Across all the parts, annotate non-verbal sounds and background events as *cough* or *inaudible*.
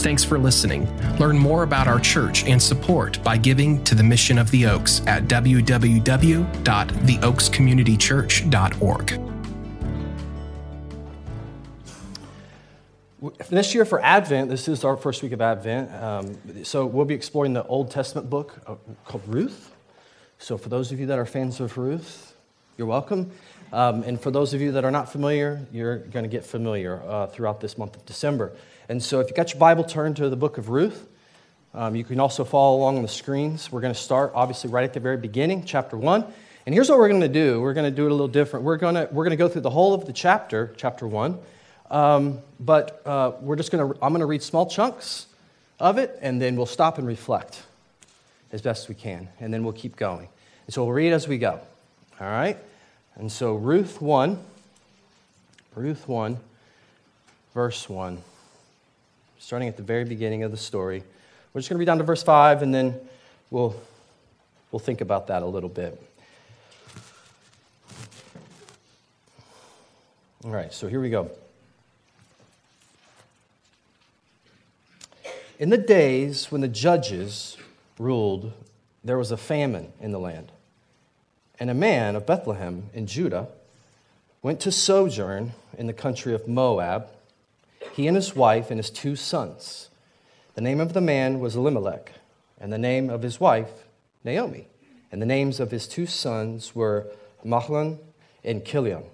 Thanks for listening. Learn more about our church and support by giving to the Mission of the Oaks at www.theoakscommunitychurch.org. This year for Advent, this is our first week of Advent. Um, so we'll be exploring the Old Testament book uh, called Ruth. So for those of you that are fans of Ruth, you're welcome. Um, and for those of you that are not familiar, you're going to get familiar uh, throughout this month of December. And so if you got your Bible, turn to the book of Ruth. Um, you can also follow along on the screens. We're going to start, obviously, right at the very beginning, chapter 1. And here's what we're going to do we're going to do it a little different. We're going to, we're going to go through the whole of the chapter, chapter 1. Um, but uh, we're just going to, I'm going to read small chunks of it, and then we'll stop and reflect as best we can. And then we'll keep going. And so we'll read as we go. All right? And so Ruth 1, Ruth 1, verse 1 starting at the very beginning of the story. We're just going to read down to verse 5, and then we'll, we'll think about that a little bit. All right, so here we go. In the days when the judges ruled, there was a famine in the land. And a man of Bethlehem in Judah went to sojourn in the country of Moab he and his wife and his two sons. The name of the man was Elimelech, and the name of his wife, Naomi. And the names of his two sons were Mahlon and Chilion.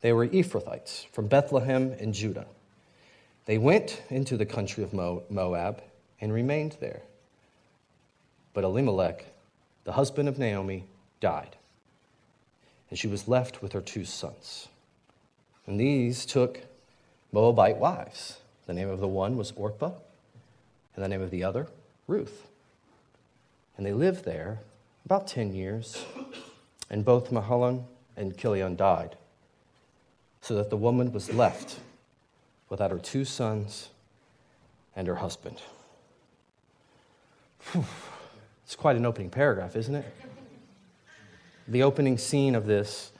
They were Ephrathites from Bethlehem in Judah. They went into the country of Moab and remained there. But Elimelech, the husband of Naomi, died, and she was left with her two sons. And these took Moabite wives. The name of the one was Orpah, and the name of the other, Ruth. And they lived there about 10 years, and both Mahlon and Chilion died, so that the woman was left without her two sons and her husband. Whew. It's quite an opening paragraph, isn't it? The opening scene of this,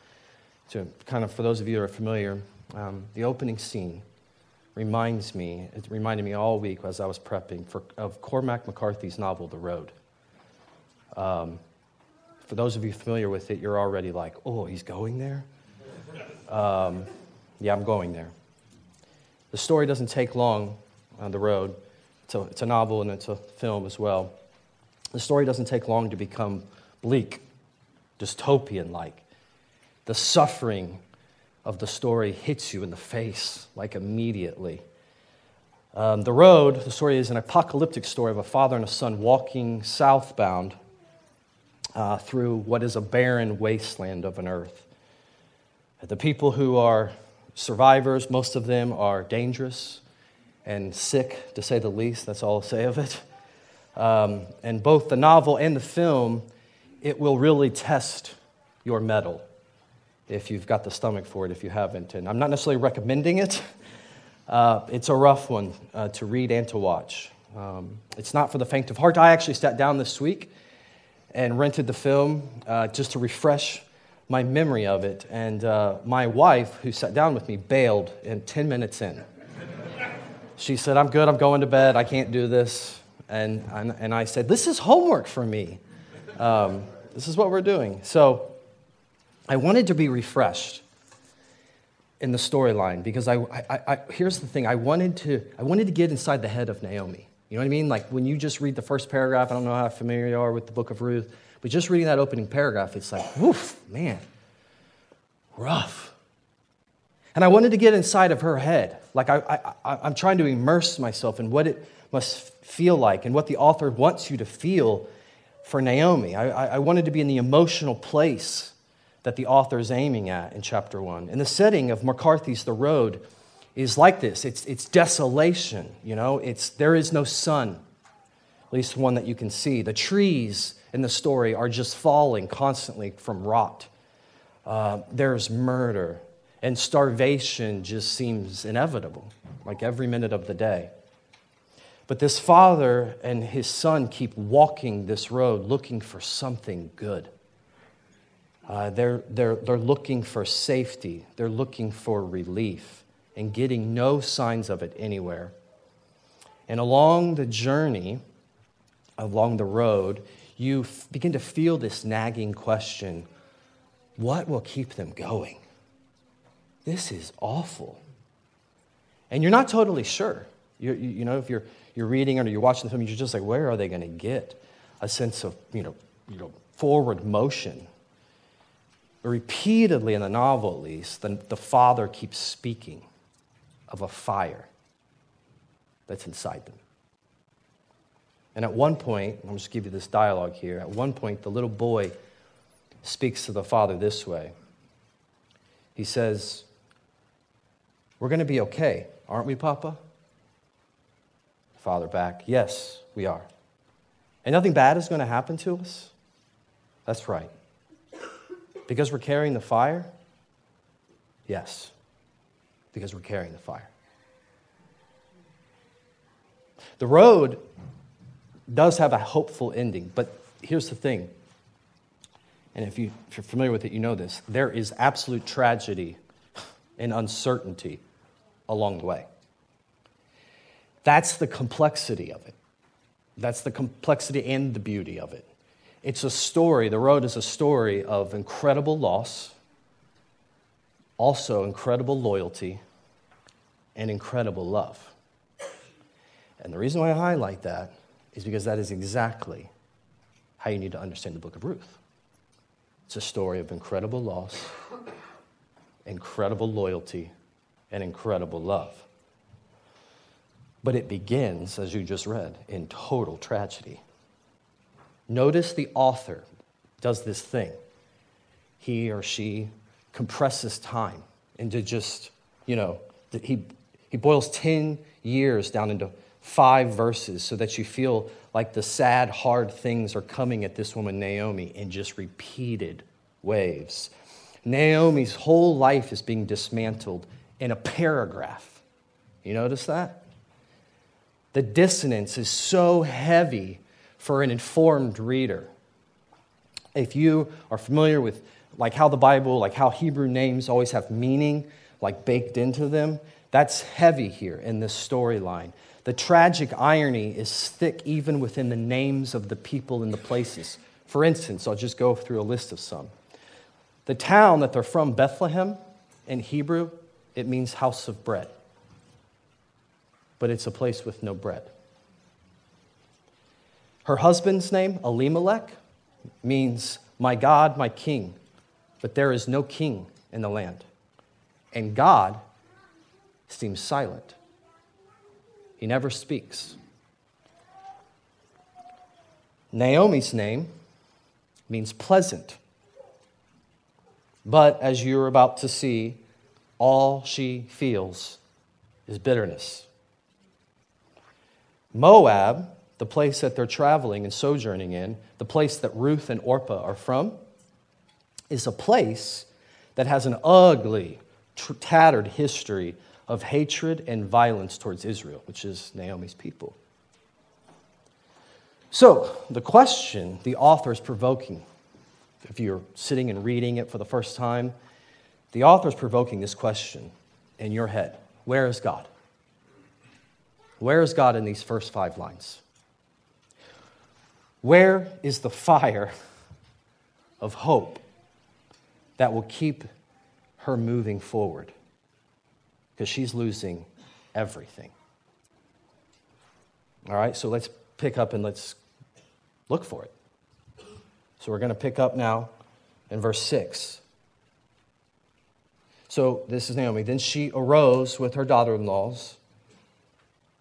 to kind of for those of you who are familiar, um, the opening scene reminds me, it reminded me all week as I was prepping for, of Cormac McCarthy's novel, The Road. Um, for those of you familiar with it, you're already like, oh, he's going there? Um, yeah, I'm going there. The story doesn't take long on the road. It's a, it's a novel and it's a film as well. The story doesn't take long to become bleak, dystopian like. The suffering of the story hits you in the face, like immediately. Um, the road, the story is an apocalyptic story of a father and a son walking southbound uh, through what is a barren wasteland of an earth. The people who are survivors, most of them are dangerous and sick, to say the least. That's all I'll say of it. Um, and both the novel and the film, it will really test your mettle if you've got the stomach for it, if you haven't. And I'm not necessarily recommending it. Uh, it's a rough one uh, to read and to watch. Um, it's not for the faint of heart. I actually sat down this week and rented the film uh, just to refresh my memory of it. And uh, my wife, who sat down with me, bailed in 10 minutes in. She said, I'm good, I'm going to bed, I can't do this. And, and, and I said, This is homework for me. Um, this is what we're doing. So, I wanted to be refreshed in the storyline because I, I, I, here's the thing I wanted, to, I wanted to get inside the head of Naomi. You know what I mean? Like when you just read the first paragraph, I don't know how familiar you are with the book of Ruth, but just reading that opening paragraph, it's like, woof, man, rough. And I wanted to get inside of her head. Like I, I, I'm trying to immerse myself in what it must feel like and what the author wants you to feel for Naomi. I, I wanted to be in the emotional place that the author is aiming at in chapter 1. And the setting of McCarthy's The Road is like this it's, it's desolation, you know, it's, there is no sun, at least one that you can see. The trees in the story are just falling constantly from rot. Uh, there's murder, and starvation just seems inevitable, like every minute of the day. But this father and his son keep walking this road looking for something good. Uh, they're, they're, they're looking for safety, they're looking for relief, and getting no signs of it anywhere. And along the journey, along the road, you f- begin to feel this nagging question what will keep them going? This is awful. And you're not totally sure. You, you, you know, if you're, you're reading or you're watching the film, you're just like, where are they going to get a sense of, you know, you know forward motion? Repeatedly in the novel, at least, the, the father keeps speaking of a fire that's inside them. And at one point, I'm just give you this dialogue here. At one point, the little boy speaks to the father this way. He says, We're going to be okay, aren't we, Papa? Father back, Yes, we are. And nothing bad is going to happen to us? That's right. Because we're carrying the fire? Yes, because we're carrying the fire. The road does have a hopeful ending, but here's the thing. And if, you, if you're familiar with it, you know this. There is absolute tragedy and uncertainty along the way. That's the complexity of it. That's the complexity and the beauty of it. It's a story, the road is a story of incredible loss, also incredible loyalty, and incredible love. And the reason why I highlight that is because that is exactly how you need to understand the book of Ruth. It's a story of incredible loss, incredible loyalty, and incredible love. But it begins, as you just read, in total tragedy. Notice the author does this thing. He or she compresses time into just, you know, he, he boils 10 years down into five verses so that you feel like the sad, hard things are coming at this woman, Naomi, in just repeated waves. Naomi's whole life is being dismantled in a paragraph. You notice that? The dissonance is so heavy for an informed reader. If you are familiar with like how the Bible, like how Hebrew names always have meaning like baked into them, that's heavy here in this storyline. The tragic irony is thick even within the names of the people and the places. For instance, I'll just go through a list of some. The town that they're from, Bethlehem, in Hebrew, it means house of bread. But it's a place with no bread. Her husband's name, Elimelech, means my God, my king. But there is no king in the land. And God seems silent. He never speaks. Naomi's name means pleasant. But as you're about to see, all she feels is bitterness. Moab, the place that they're traveling and sojourning in, the place that Ruth and Orpah are from, is a place that has an ugly, tattered history of hatred and violence towards Israel, which is Naomi's people. So, the question the author is provoking, if you're sitting and reading it for the first time, the author is provoking this question in your head Where is God? Where is God in these first five lines? Where is the fire of hope that will keep her moving forward? because she's losing everything. All right, so let's pick up and let's look for it. So we're going to pick up now in verse 6. So this is Naomi. Then she arose with her daughter in laws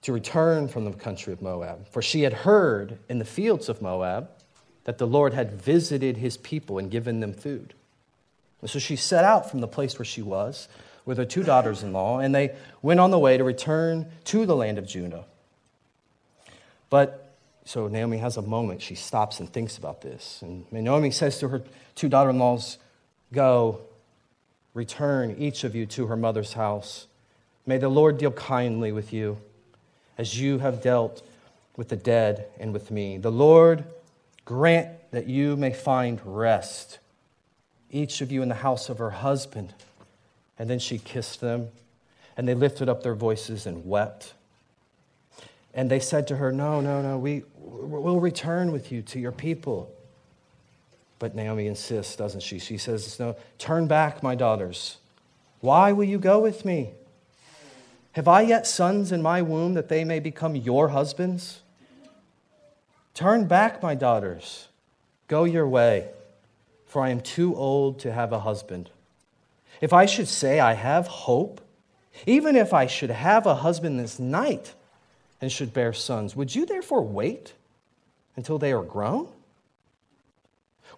to return from the country of Moab, for she had heard in the fields of Moab that the Lord had visited his people and given them food. And so she set out from the place where she was with her two daughters in law, and they went on the way to return to the land of Judah. But so Naomi has a moment. She stops and thinks about this. And Naomi says to her two daughter in laws, Go, return each of you to her mother's house. May the Lord deal kindly with you as you have dealt with the dead and with me. The Lord grant that you may find rest, each of you in the house of her husband and then she kissed them, and they lifted up their voices and wept. And they said to her, No, no, no, we, we'll return with you to your people. But Naomi insists, doesn't she? She says, No, turn back, my daughters. Why will you go with me? Have I yet sons in my womb that they may become your husbands? Turn back, my daughters. Go your way, for I am too old to have a husband. If I should say I have hope, even if I should have a husband this night and should bear sons, would you therefore wait until they are grown?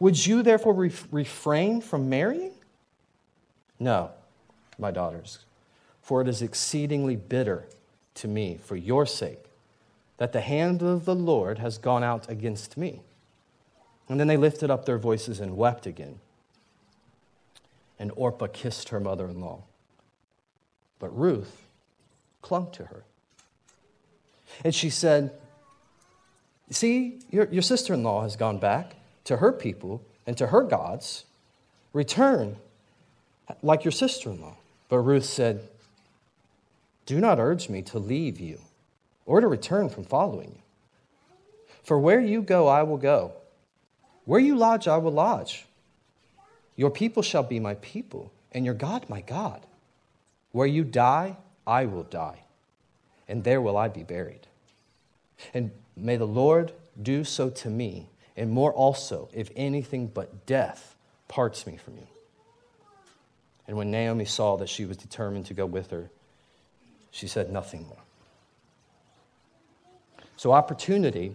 Would you therefore re- refrain from marrying? No, my daughters, for it is exceedingly bitter to me for your sake that the hand of the Lord has gone out against me. And then they lifted up their voices and wept again. And Orpah kissed her mother in law. But Ruth clung to her. And she said, See, your, your sister in law has gone back to her people and to her gods. Return like your sister in law. But Ruth said, Do not urge me to leave you or to return from following you. For where you go, I will go. Where you lodge, I will lodge. Your people shall be my people, and your God my God. Where you die, I will die, and there will I be buried. And may the Lord do so to me, and more also, if anything but death parts me from you. And when Naomi saw that she was determined to go with her, she said nothing more. So, opportunity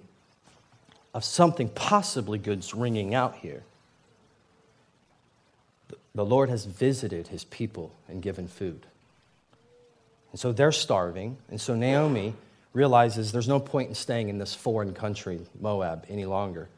of something possibly good's ringing out here. The Lord has visited his people and given food. And so they're starving. And so Naomi realizes there's no point in staying in this foreign country, Moab, any longer.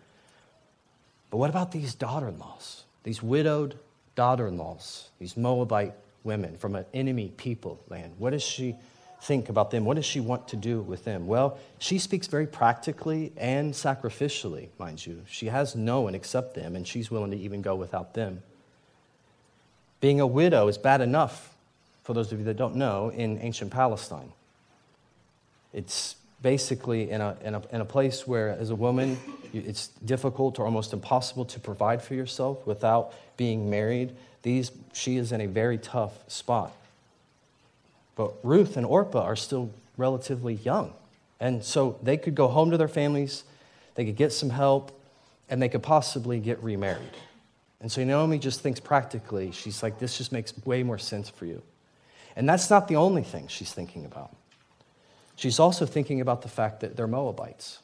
But what about these daughter in laws, these widowed daughter in laws, these Moabite women from an enemy people land? What is she think about them? What does she want to do with them? Well, she speaks very practically and sacrificially, mind you. She has no one except them, and she's willing to even go without them. Being a widow is bad enough, for those of you that don't know, in ancient Palestine. It's basically in a, in a, in a place where, as a woman, it's difficult or almost impossible to provide for yourself without being married. These, she is in a very tough spot. But Ruth and Orpah are still relatively young. And so they could go home to their families, they could get some help, and they could possibly get remarried. And so Naomi just thinks practically, she's like, this just makes way more sense for you. And that's not the only thing she's thinking about. She's also thinking about the fact that they're Moabites.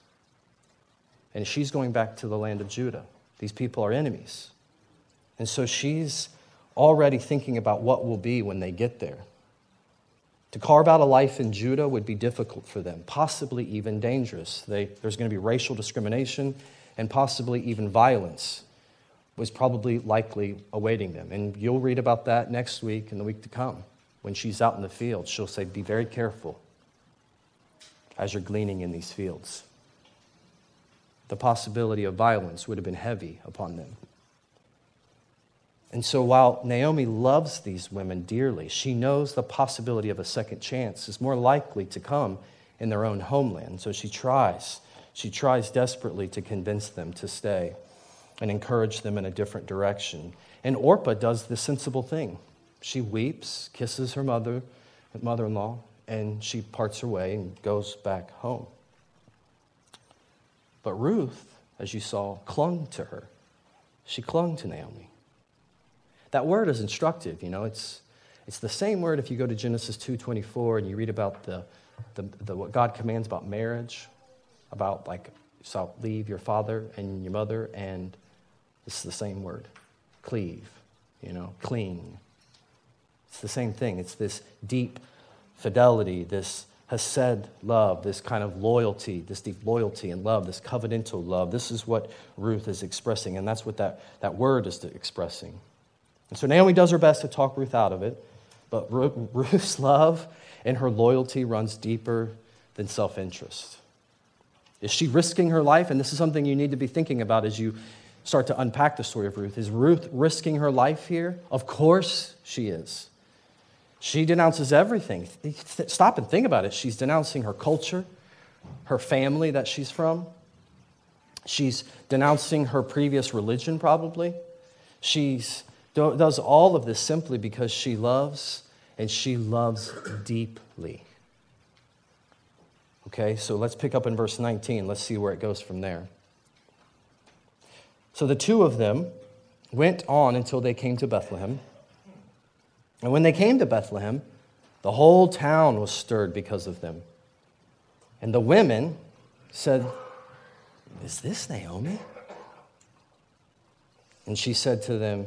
And she's going back to the land of Judah. These people are enemies. And so she's already thinking about what will be when they get there. To carve out a life in Judah would be difficult for them, possibly even dangerous. They, there's going to be racial discrimination and possibly even violence was probably likely awaiting them. And you'll read about that next week and the week to come. When she's out in the field, she'll say, Be very careful as you're gleaning in these fields. The possibility of violence would have been heavy upon them. And so while Naomi loves these women dearly, she knows the possibility of a second chance is more likely to come in their own homeland. So she tries, she tries desperately to convince them to stay and encourage them in a different direction. And Orpah does the sensible thing. She weeps, kisses her mother, mother-in-law, and she parts her way and goes back home. But Ruth, as you saw, clung to her. She clung to Naomi. That word is instructive, you know, it's, it's the same word if you go to Genesis 2.24 and you read about the, the, the, what God commands about marriage, about like, so leave your father and your mother, and it's the same word, cleave, you know, cling. It's the same thing. It's this deep fidelity, this hesed love, this kind of loyalty, this deep loyalty and love, this covenantal love. This is what Ruth is expressing, and that's what that, that word is expressing. And so Naomi does her best to talk Ruth out of it, but *laughs* Ruth's love and her loyalty runs deeper than self interest. Is she risking her life? And this is something you need to be thinking about as you start to unpack the story of Ruth. Is Ruth risking her life here? Of course she is. She denounces everything. Stop and think about it. She's denouncing her culture, her family that she's from. She's denouncing her previous religion, probably. She does all of this simply because she loves, and she loves deeply. Okay, so let's pick up in verse 19. Let's see where it goes from there. So the two of them went on until they came to Bethlehem. And when they came to Bethlehem, the whole town was stirred because of them. And the women said, Is this Naomi? And she said to them,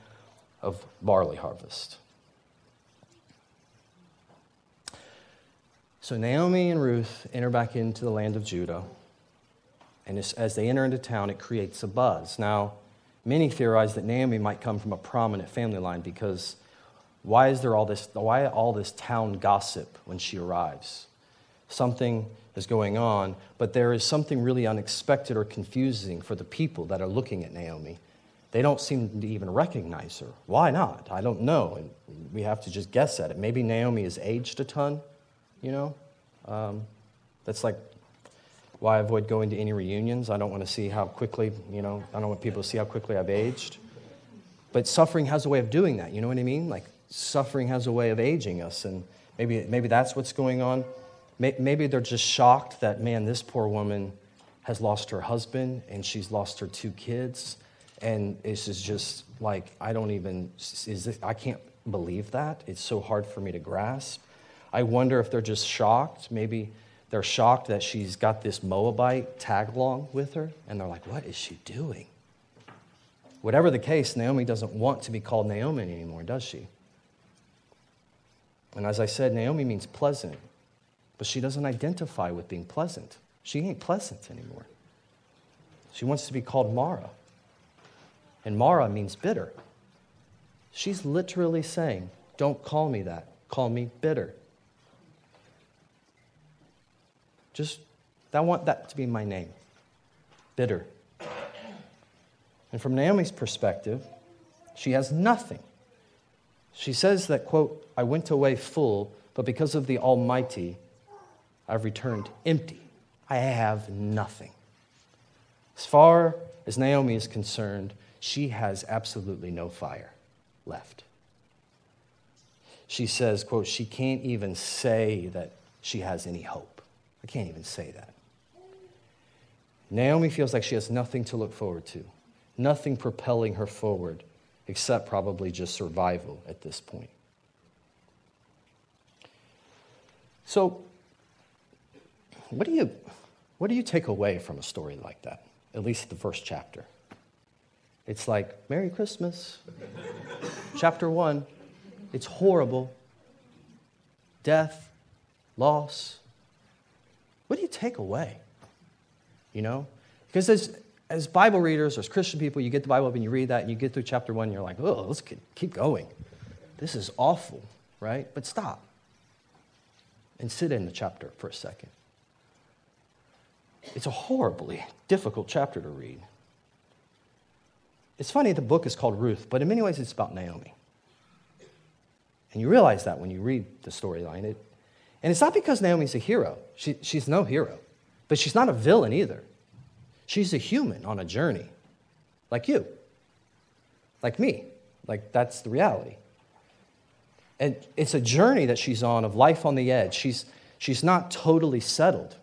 of barley harvest. So Naomi and Ruth enter back into the land of Judah. And as they enter into town, it creates a buzz. Now, many theorize that Naomi might come from a prominent family line because why is there all this, why all this town gossip when she arrives? Something is going on, but there is something really unexpected or confusing for the people that are looking at Naomi. They don't seem to even recognize her. Why not? I don't know. And we have to just guess at it. Maybe Naomi has aged a ton, you know? Um, that's like why I avoid going to any reunions. I don't want to see how quickly, you know, I don't want people to see how quickly I've aged. But suffering has a way of doing that, you know what I mean? Like suffering has a way of aging us, and maybe, maybe that's what's going on. Maybe they're just shocked that, man, this poor woman has lost her husband and she's lost her two kids. And this is just like, I don't even, is this, I can't believe that. It's so hard for me to grasp. I wonder if they're just shocked. Maybe they're shocked that she's got this Moabite tag along with her. And they're like, what is she doing? Whatever the case, Naomi doesn't want to be called Naomi anymore, does she? And as I said, Naomi means pleasant but she doesn't identify with being pleasant. She ain't pleasant anymore. She wants to be called Mara. And Mara means bitter. She's literally saying, Don't call me that. Call me bitter. Just, I want that to be my name. Bitter. And from Naomi's perspective, she has nothing. She says that, quote, I went away full, but because of the Almighty, I've returned empty. I have nothing. As far as Naomi is concerned, she has absolutely no fire left. She says, quote, she can't even say that she has any hope. I can't even say that. Naomi feels like she has nothing to look forward to, nothing propelling her forward, except probably just survival at this point. So, what do you, what do you take away from a story like that? At least the first chapter. It's like, Merry Christmas. chapter one, it's horrible. Death, loss. What do you take away? You know? Because as, as Bible readers, as Christian people, you get the Bible up and you read that and you get through chapter one and you're like, oh, let's keep going. This is awful, right? But stop and sit in the chapter for a second. It's a horribly difficult chapter to read. It's funny the book is called Ruth, but in many ways it's about Naomi. And you realize that when you read the storyline. It, and it's not because Naomi's a hero. She, she's no hero. But she's not a villain either. She's a human on a journey, like you, like me. Like, that's the reality. And it's a journey that she's on of life on the edge. She's, she's not totally settled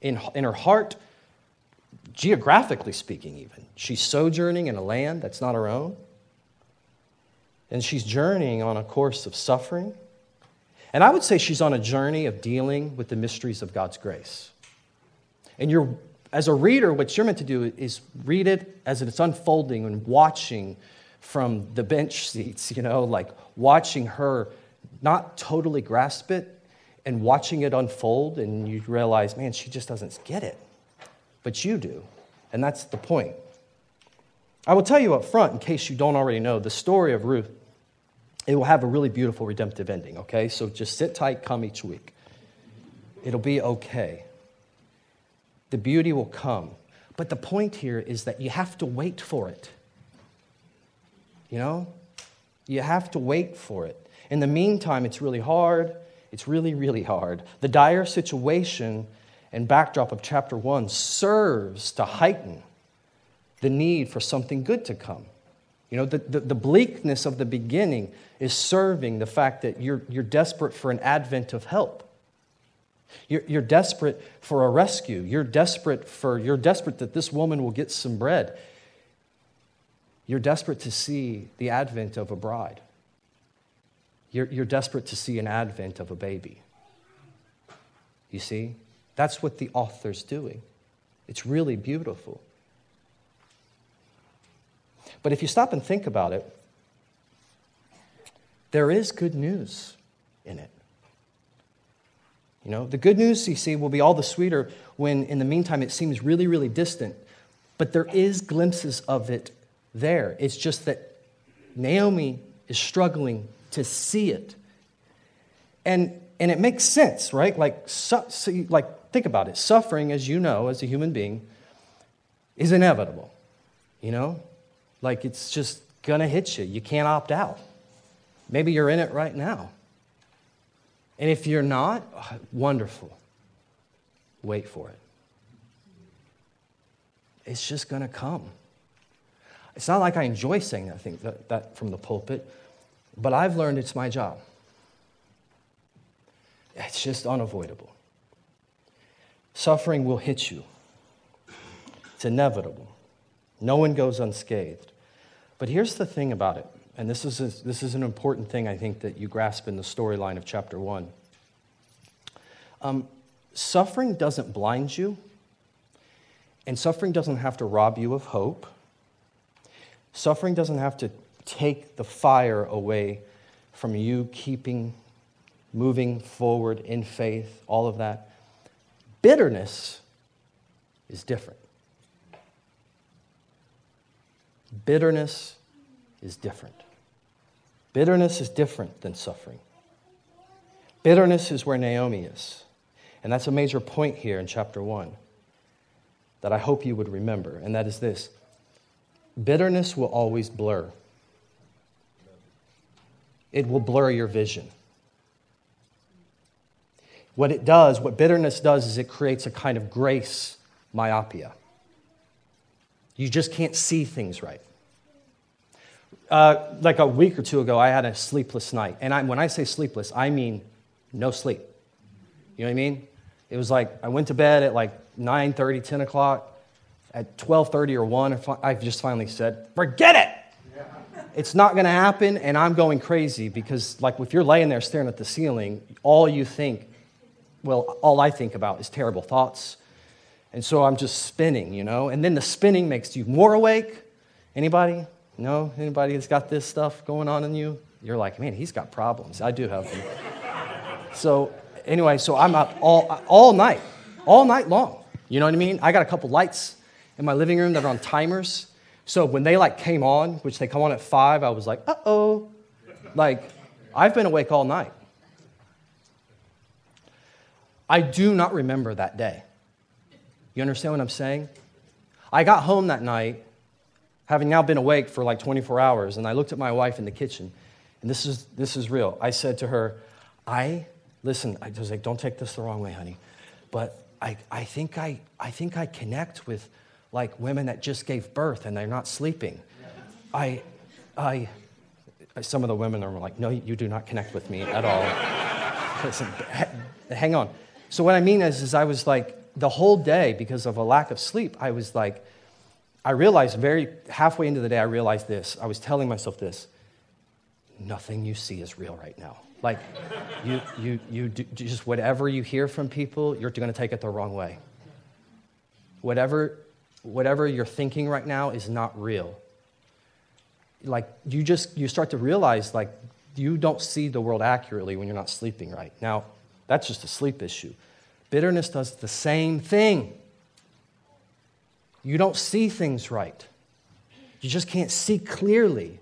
in, in her heart, geographically speaking, even. She's sojourning in a land that's not her own. And she's journeying on a course of suffering. And I would say she's on a journey of dealing with the mysteries of God's grace. And you're, as a reader, what you're meant to do is read it as it's unfolding and watching from the bench seats, you know, like watching her not totally grasp it, and watching it unfold, and you realize, man, she just doesn't get it. But you do. And that's the point. I will tell you up front, in case you don't already know, the story of Ruth, it will have a really beautiful redemptive ending, okay? So just sit tight, come each week. It'll be okay. The beauty will come. But the point here is that you have to wait for it. You know? You have to wait for it. In the meantime, it's really hard. It's really, really hard. The dire situation and backdrop of chapter one serves to heighten the need for something good to come. You know, the, the, the, bleakness of the beginning is serving the fact that you're, you're desperate for an advent of help. You're, you're desperate for a rescue. You're desperate for, you're desperate that this woman will get some bread. You're desperate to see the advent of a bride. You're, you're desperate to see an advent of a baby. You see? That's what the author's doing. It's really beautiful. But if you stop and think about it, there is good news in it. You know, the good news, you see, will be all the sweeter when, in the meantime, it seems really, really distant. But there is glimpses of it there. It's just that Naomi is struggling to see it. And, and it makes sense, right? Like, so, so, like, think about it. Suffering, as you know, as a human being, is inevitable. You know? Like, it's just gonna hit you. You can't opt out. Maybe you're in it right now. And if you're not, *sighs* wonderful. Wait for it. It's just going to come. It's not like I enjoy saying that, thing, that, that from the pulpit, but I've learned it's my job. It's just unavoidable. Suffering will hit you, it's inevitable. No one goes unscathed. But here's the thing about it and this is, a, this is an important thing I think that you grasp in the storyline of chapter one. Um, suffering doesn't blind you, and suffering doesn't have to rob you of hope. Suffering doesn't have to take the fire away from you keeping moving forward in faith, all of that. Bitterness is different. Bitterness is different. Bitterness is different than suffering. Bitterness is where Naomi is. And that's a major point here in chapter 1 that I hope you would remember, and that is this bitterness will always blur, it will blur your vision. What it does, what bitterness does, is it creates a kind of grace myopia. You just can't see things right. Uh, like a week or two ago, I had a sleepless night. And I, when I say sleepless, I mean no sleep. You know what I mean? It was like I went to bed at like 9 30, 10 o'clock. At 12:30 or 1, I just finally said, forget it. It's not going to happen, and I'm going crazy because, like, if you're laying there staring at the ceiling, all you think, well, all I think about is terrible thoughts. And so I'm just spinning, you know? And then the spinning makes you more awake. Anybody? No? Anybody that's got this stuff going on in you? You're like, man, he's got problems. I do have them. *laughs* so, anyway, so I'm up all, all night, all night long. You know what I mean? I got a couple lights in my living room that are on timers. So when they like came on, which they come on at five, I was like, uh oh. Like, I've been awake all night. I do not remember that day. You understand what I'm saying? I got home that night having now been awake for like 24 hours, and I looked at my wife in the kitchen, and this is, this is real. I said to her, I, listen, I was like, don't take this the wrong way, honey, but I, I, think, I, I think I connect with like women that just gave birth and they're not sleeping. I, I, some of the women are like, no, you do not connect with me at all. *laughs* Listen, hang on. So what I mean is, is I was like, the whole day, because of a lack of sleep, I was like, I realized very halfway into the day, I realized this. I was telling myself this nothing you see is real right now. Like, you, you, you do, just whatever you hear from people, you're going to take it the wrong way. Whatever, whatever you're thinking right now is not real. Like, you just, you start to realize, like, you don't see the world accurately when you're not sleeping right. Now, that's just a sleep issue. Bitterness does the same thing. You don't see things right. You just can't see clearly.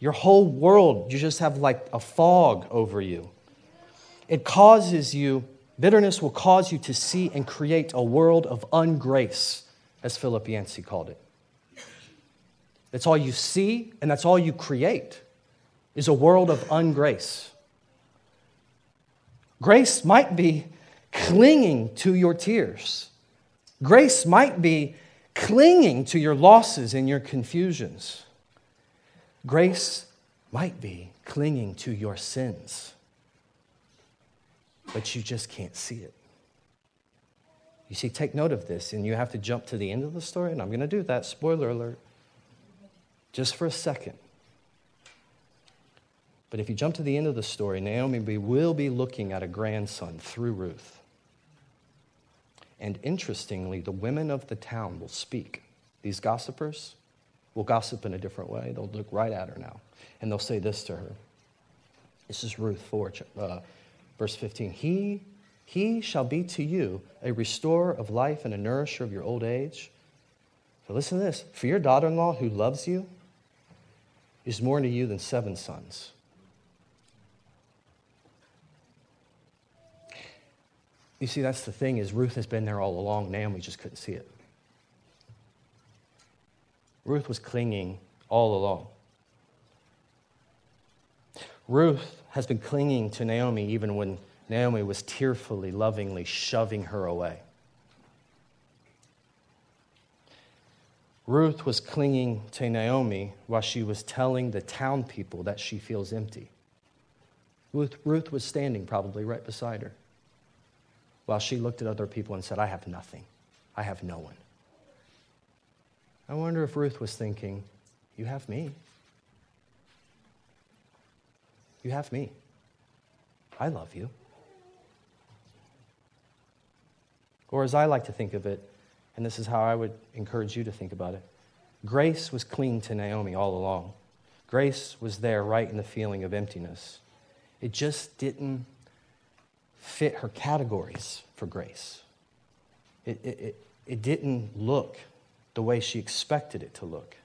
Your whole world, you just have like a fog over you. It causes you, bitterness will cause you to see and create a world of ungrace, as Philip Yancey called it. That's all you see, and that's all you create, is a world of ungrace. Grace might be clinging to your tears. Grace might be clinging to your losses and your confusions. Grace might be clinging to your sins, but you just can't see it. You see, take note of this, and you have to jump to the end of the story, and I'm going to do that. Spoiler alert. Just for a second. But if you jump to the end of the story, Naomi will be looking at a grandson through Ruth. And interestingly, the women of the town will speak. These gossipers will gossip in a different way. They'll look right at her now. And they'll say this to her. This is Ruth 4, uh, verse 15. He, he shall be to you a restorer of life and a nourisher of your old age. So listen to this. For your daughter in law who loves you is more to you than seven sons. You see, that's the thing is Ruth has been there all along. Naomi just couldn't see it. Ruth was clinging all along. Ruth has been clinging to Naomi even when Naomi was tearfully, lovingly shoving her away. Ruth was clinging to Naomi while she was telling the town people that she feels empty. Ruth, Ruth was standing probably right beside her while she looked at other people and said, I have nothing. I have no one. I wonder if Ruth was thinking, You have me. You have me. I love you. Or as I like to think of it, and this is how I would encourage you to think about it grace was clean to Naomi all along. Grace was there right in the feeling of emptiness. It just didn't fit her categories for grace. It, it, it, it didn't look the way she expected it to look.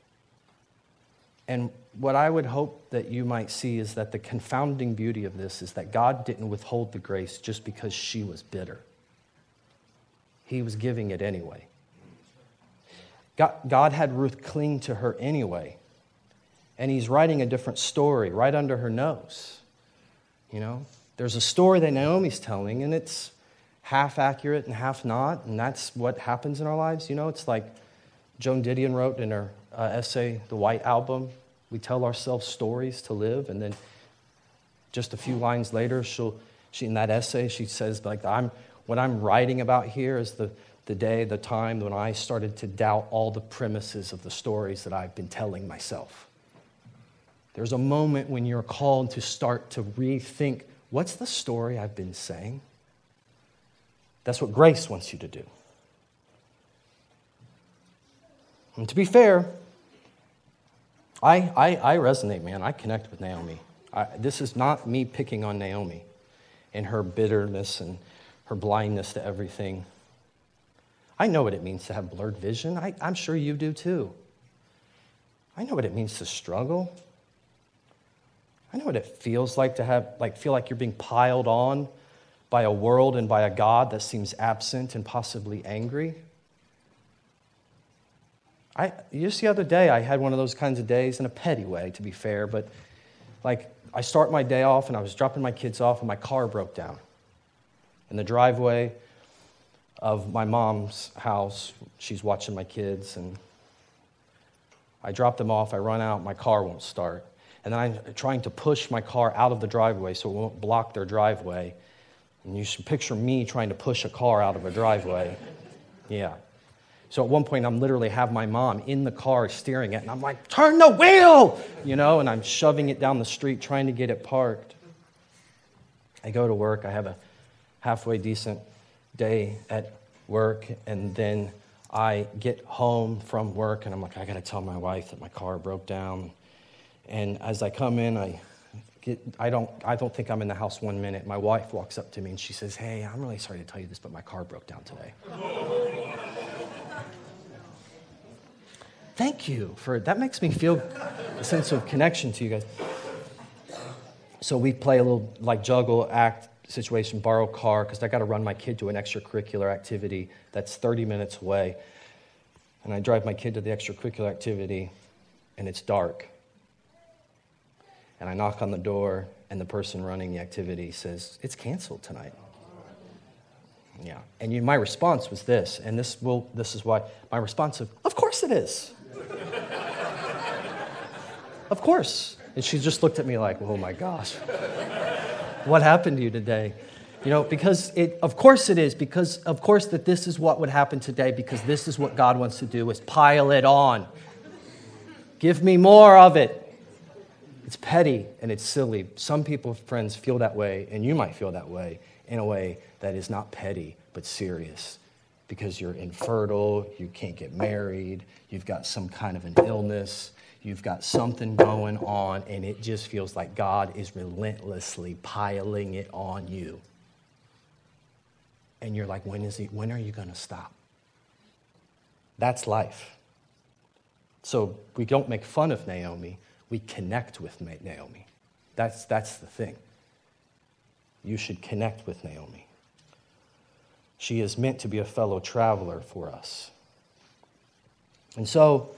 And what I would hope that you might see is that the confounding beauty of this is that God didn't withhold the grace just because she was bitter. He was giving it anyway. God, God had Ruth cling to her anyway. And he's writing a different story right under her nose. You know, there's a story that Naomi's telling, and it's half accurate and half not, and that's what happens in our lives. You know, it's like Joan Didion wrote in her uh, essay, The White Album. We tell ourselves stories to live, and then just a few lines later, she'll, she, in that essay, she says, like, I'm, what I'm writing about here is the, the day, the time when I started to doubt all the premises of the stories that I've been telling myself. There's a moment when you're called to start to rethink what's the story I've been saying? That's what grace wants you to do. And to be fair, I, I, I resonate, man. I connect with Naomi. I, this is not me picking on Naomi and her bitterness and her blindness to everything. I know what it means to have blurred vision. I, I'm sure you do too. I know what it means to struggle. I know what it feels like to have like feel like you're being piled on by a world and by a God that seems absent and possibly angry. I just the other day I had one of those kinds of days in a petty way, to be fair, but like I start my day off and I was dropping my kids off and my car broke down in the driveway of my mom's house. She's watching my kids and I drop them off, I run out, my car won't start and then I'm trying to push my car out of the driveway so it won't block their driveway. And you should picture me trying to push a car out of a driveway. Yeah. So at one point, I'm literally have my mom in the car steering it, and I'm like, "Turn the wheel!" You know, and I'm shoving it down the street trying to get it parked. I go to work. I have a halfway decent day at work, and then I get home from work, and I'm like, I got to tell my wife that my car broke down. And as I come in, I get, I don't, I don't think I'm in the house one minute. My wife walks up to me and she says, Hey, I'm really sorry to tell you this, but my car broke down today. Thank you for that. Makes me feel a sense of connection to you guys. So we play a little like juggle act situation, borrow car, because I got to run my kid to an extracurricular activity that's 30 minutes away. And I drive my kid to the extracurricular activity, and it's dark. And I knock on the door, and the person running the activity says, It's canceled tonight. Yeah. And you, my response was this, and this, will, this is why my response of, Of course it is. of course. And she just looked at me like, Oh my gosh. what happened to you today? You know, because it, of course it is, because of course that this is what would happen today, because this is what God wants to do is pile it on. Give me more of it. It's petty and it's silly. Some people, friends, feel that way, and you might feel that way in a way that is not petty, but serious. Because you're infertile, you can't get married, you've got some kind of an illness, You've got something going on, and it just feels like God is relentlessly piling it on you. And you're like, when, is he, when are you going to stop? That's life. So we don't make fun of Naomi, we connect with Naomi. That's, that's the thing. You should connect with Naomi. She is meant to be a fellow traveler for us. And so,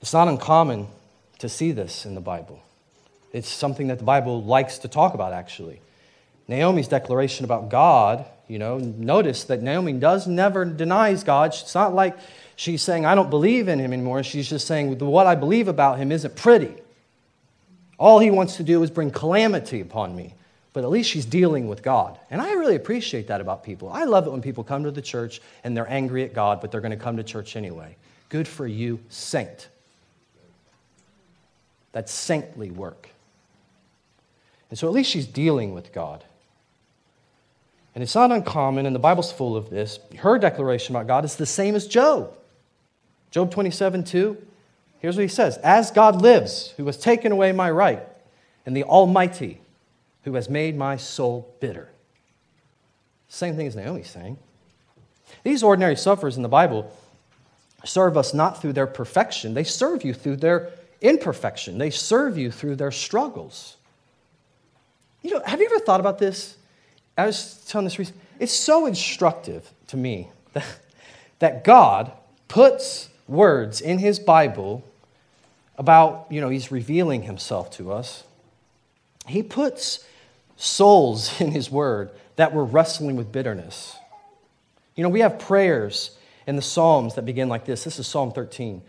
it's not uncommon to see this in the Bible. It's something that the Bible likes to talk about, actually. Naomi's declaration about God, you know, notice that Naomi does never denies God. It's not like she's saying, I don't believe in him anymore. She's just saying, what I believe about him isn't pretty. All he wants to do is bring calamity upon me. But at least she's dealing with God. And I really appreciate that about people. I love it when people come to the church and they're angry at God, but they're going to come to church anyway. Good for you, saint. That's saintly work. And so at least she's dealing with God. And it's not uncommon, and the Bible's full of this. Her declaration about God is the same as Job. Job 27 2. Here's what he says As God lives, who has taken away my right, and the Almighty, who has made my soul bitter. Same thing as Naomi's saying. These ordinary sufferers in the Bible serve us not through their perfection, they serve you through their imperfection. They serve you through their struggles. You know, have you ever thought about this? I was telling this reason. It's so instructive to me *laughs* that, that God puts words in his Bible about, you know, he's revealing himself to us. He puts souls *laughs* in his word that were wrestling with bitterness. You know, we have prayers in the Psalms that begin like this. This is Psalm 13.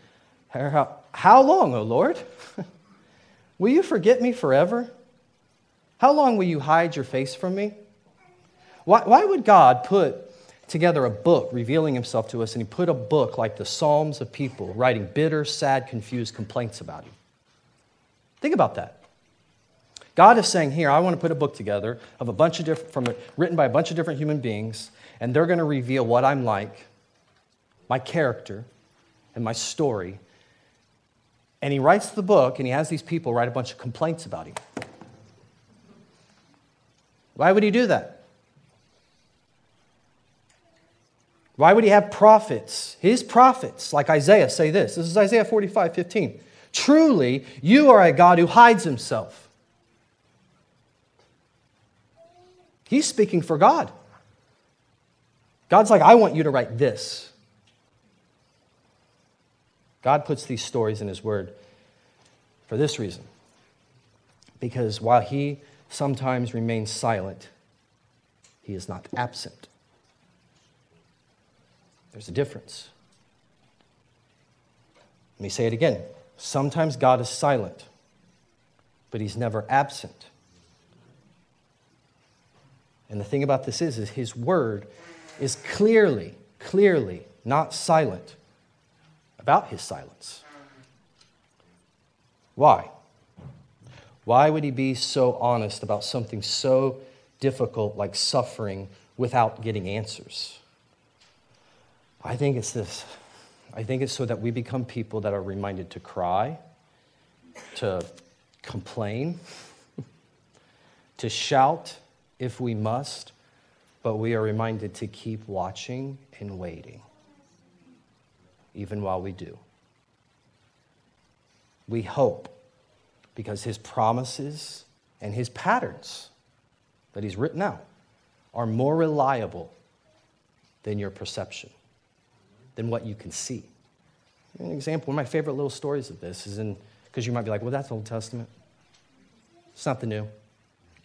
How long, O Lord? *laughs* will you forget me forever? How long will you hide your face from me? Why, why would God put together a book revealing himself to us and he put a book like the Psalms of people writing bitter, sad, confused complaints about him? Think about that. God is saying, Here, I want to put a book together of a bunch of different, from written by a bunch of different human beings, and they're going to reveal what I'm like, my character, and my story and he writes the book, and he has these people write a bunch of complaints about him. Why would he do that? Why would he have prophets, his prophets, like Isaiah, say this? This is Isaiah 45 15. Truly, you are a God who hides himself. He's speaking for God. God's like, I want you to write this. God puts these stories in His Word for this reason. Because while He sometimes remains silent, He is not absent. There's a difference. Let me say it again. Sometimes God is silent, but He's never absent. And the thing about this is, is His Word is clearly, clearly not silent about his silence. Why? Why would he be so honest about something so difficult like suffering without getting answers? I think it's this. I think it's so that we become people that are reminded to cry, to complain, *laughs* to shout if we must, but we are reminded to keep watching and waiting even while we do. We hope because his promises and his patterns that he's written out are more reliable than your perception, than what you can see. An example, one of my favorite little stories of this is in, because you might be like, well, that's Old Testament. It's not the new.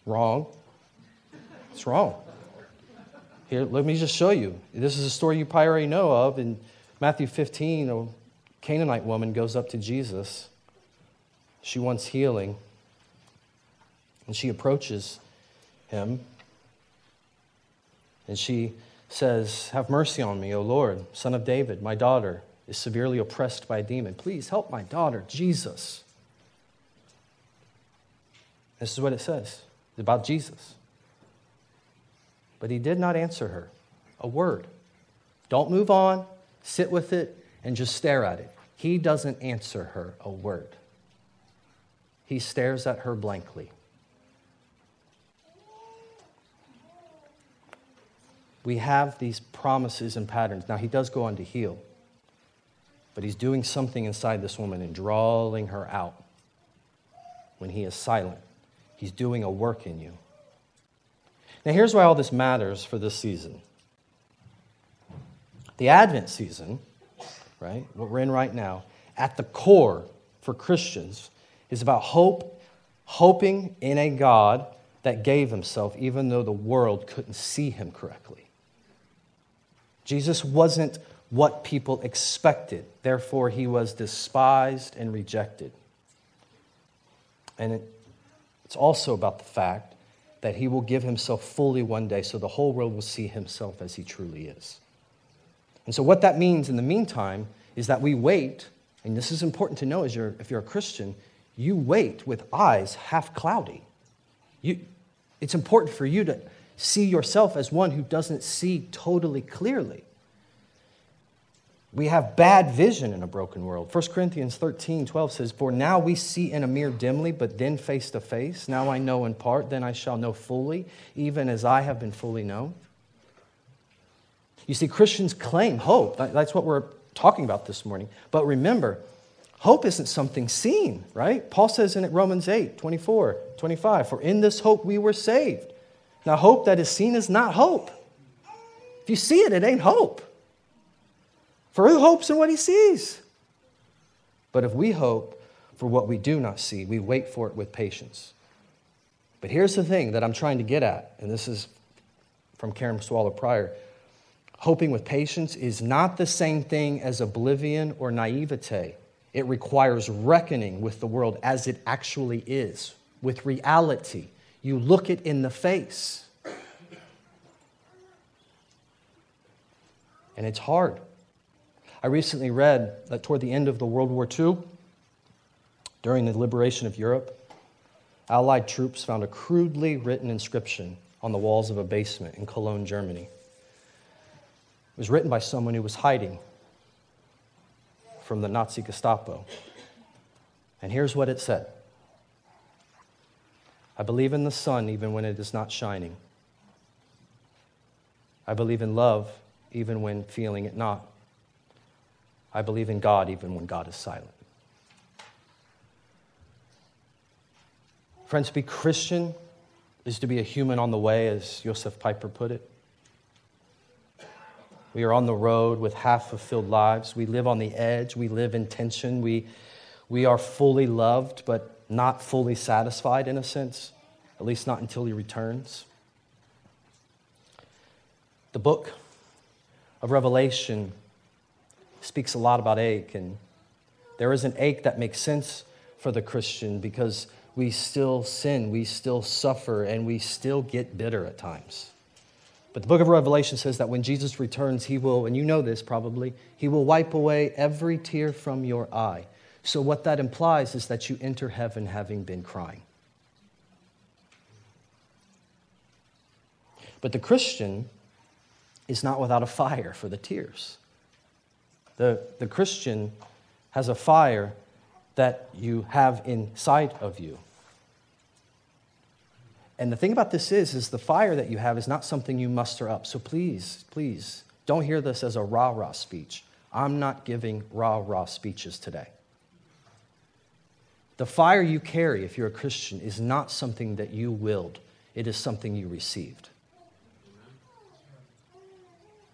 Wrong. It's wrong. Here, let me just show you. This is a story you probably already know of. In Matthew 15, a Canaanite woman goes up to Jesus. She wants healing. And she approaches him. And she says, Have mercy on me, O Lord, son of David. My daughter is severely oppressed by a demon. Please help my daughter, Jesus. This is what it says about Jesus. But he did not answer her a word. Don't move on, sit with it, and just stare at it. He doesn't answer her a word. He stares at her blankly. We have these promises and patterns. Now, he does go on to heal, but he's doing something inside this woman and drawing her out when he is silent. He's doing a work in you. Now, here's why all this matters for this season. The Advent season, right, what we're in right now, at the core for Christians is about hope, hoping in a God that gave himself even though the world couldn't see him correctly. Jesus wasn't what people expected, therefore, he was despised and rejected. And it, it's also about the fact that he will give himself fully one day so the whole world will see himself as he truly is. And so, what that means in the meantime is that we wait, and this is important to know as you're, if you're a Christian, you wait with eyes half cloudy. You, it's important for you to see yourself as one who doesn't see totally clearly. We have bad vision in a broken world. 1 Corinthians 13, 12 says, For now we see in a mirror dimly, but then face to face. Now I know in part, then I shall know fully, even as I have been fully known. You see, Christians claim hope. That's what we're talking about this morning. But remember, hope isn't something seen, right? Paul says in Romans 8, 24, 25, For in this hope we were saved. Now, hope that is seen is not hope. If you see it, it ain't hope. For who hopes in what he sees? But if we hope for what we do not see, we wait for it with patience. But here's the thing that I'm trying to get at, and this is from Karen Swallow Prior. Hoping with patience is not the same thing as oblivion or naivete. It requires reckoning with the world as it actually is, with reality. You look it in the face. And it's hard. I recently read that toward the end of the World War II, during the liberation of Europe, Allied troops found a crudely written inscription on the walls of a basement in Cologne, Germany. It was written by someone who was hiding from the Nazi Gestapo. And here's what it said I believe in the sun even when it is not shining. I believe in love even when feeling it not. I believe in God even when God is silent. Friends, to be Christian is to be a human on the way, as Joseph Pieper put it. We are on the road with half fulfilled lives. We live on the edge. We live in tension. We, we are fully loved, but not fully satisfied in a sense, at least not until he returns. The book of Revelation speaks a lot about ache. And there is an ache that makes sense for the Christian because we still sin, we still suffer, and we still get bitter at times. But the book of Revelation says that when Jesus returns, he will, and you know this probably, he will wipe away every tear from your eye. So, what that implies is that you enter heaven having been crying. But the Christian is not without a fire for the tears. The, the Christian has a fire that you have inside of you. And the thing about this is, is the fire that you have is not something you muster up. So please, please, don't hear this as a rah rah speech. I'm not giving rah rah speeches today. The fire you carry, if you're a Christian, is not something that you willed, it is something you received.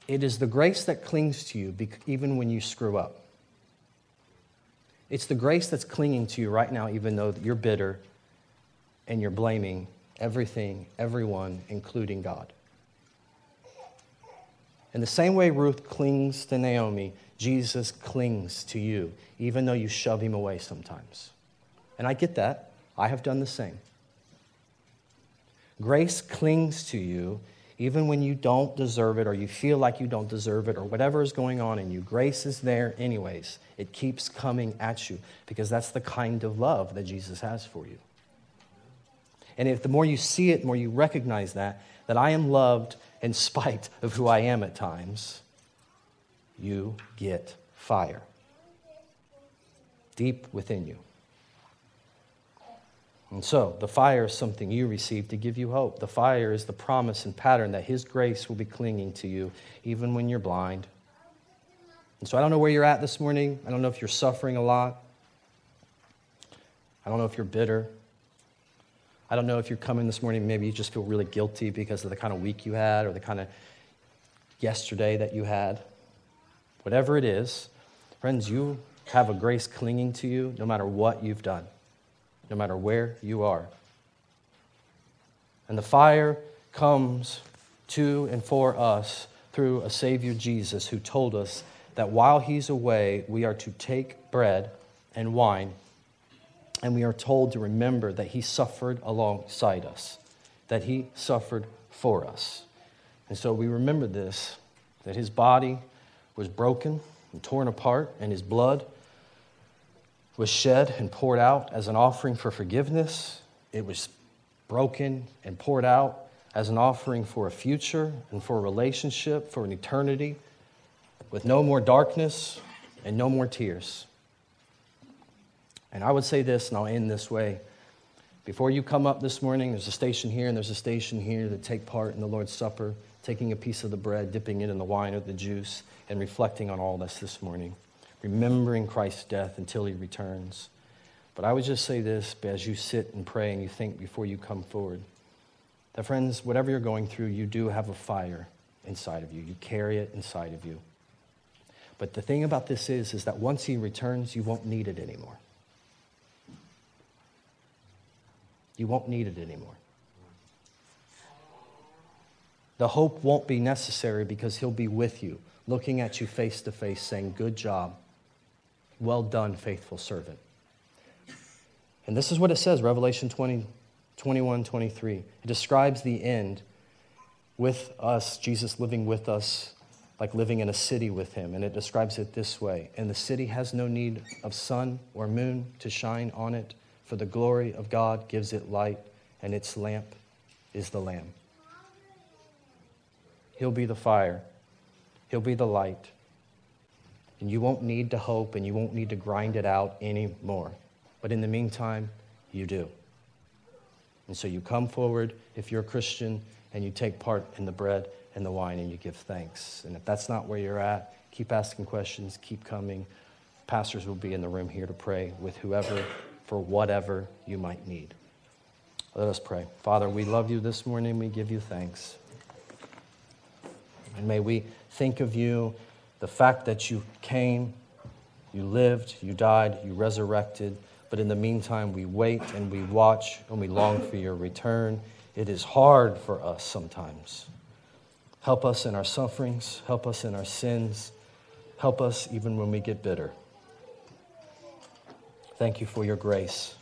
It is the grace that clings to you even when you screw up. It's the grace that's clinging to you right now, even though you're bitter and you're blaming everything, everyone, including God. In the same way Ruth clings to Naomi, Jesus clings to you, even though you shove him away sometimes. And I get that. I have done the same. Grace clings to you even when you don't deserve it or you feel like you don't deserve it or whatever is going on in you. Grace is there, anyways. It keeps coming at you because that's the kind of love that Jesus has for you. And if the more you see it, the more you recognize that, that I am loved in spite of who I am at times, you get fire deep within you. And so, the fire is something you receive to give you hope. The fire is the promise and pattern that His grace will be clinging to you even when you're blind. And so, I don't know where you're at this morning. I don't know if you're suffering a lot. I don't know if you're bitter. I don't know if you're coming this morning, maybe you just feel really guilty because of the kind of week you had or the kind of yesterday that you had. Whatever it is, friends, you have a grace clinging to you no matter what you've done, no matter where you are. And the fire comes to and for us through a Savior Jesus who told us that while He's away, we are to take bread and wine and we are told to remember that he suffered alongside us, that he suffered for us. And so we remember this that his body was broken and torn apart, and his blood was shed and poured out as an offering for forgiveness. It was broken and poured out as an offering for a future and for a relationship, for an eternity, with no more darkness and no more tears. And I would say this, and I'll end this way. Before you come up this morning, there's a station here and there's a station here that take part in the Lord's Supper, taking a piece of the bread, dipping it in the wine or the juice, and reflecting on all this this morning, remembering Christ's death until he returns. But I would just say this as you sit and pray and you think before you come forward that, friends, whatever you're going through, you do have a fire inside of you. You carry it inside of you. But the thing about this is, is that once he returns, you won't need it anymore. You won't need it anymore. The hope won't be necessary because he'll be with you, looking at you face to face, saying, Good job. Well done, faithful servant. And this is what it says, Revelation 20, 21, 23. It describes the end with us, Jesus living with us, like living in a city with him. And it describes it this way And the city has no need of sun or moon to shine on it for the glory of God gives it light, and its lamp is the Lamb. He'll be the fire, He'll be the light. And you won't need to hope and you won't need to grind it out anymore. But in the meantime, you do. And so you come forward if you're a Christian and you take part in the bread and the wine and you give thanks. And if that's not where you're at, keep asking questions, keep coming. Pastors will be in the room here to pray with whoever for whatever you might need. Let us pray. Father, we love you this morning. We give you thanks. And may we think of you, the fact that you came, you lived, you died, you resurrected. But in the meantime, we wait and we watch and we long for your return. It is hard for us sometimes. Help us in our sufferings, help us in our sins, help us even when we get bitter. Thank you for your grace.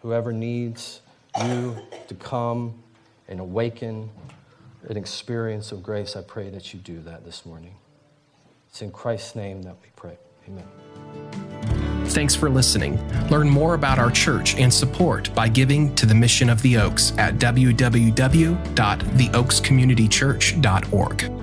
Whoever needs you to come and awaken an experience of grace, I pray that you do that this morning. It's in Christ's name that we pray. Amen. Thanks for listening. Learn more about our church and support by giving to the Mission of the Oaks at www.theoakscommunitychurch.org.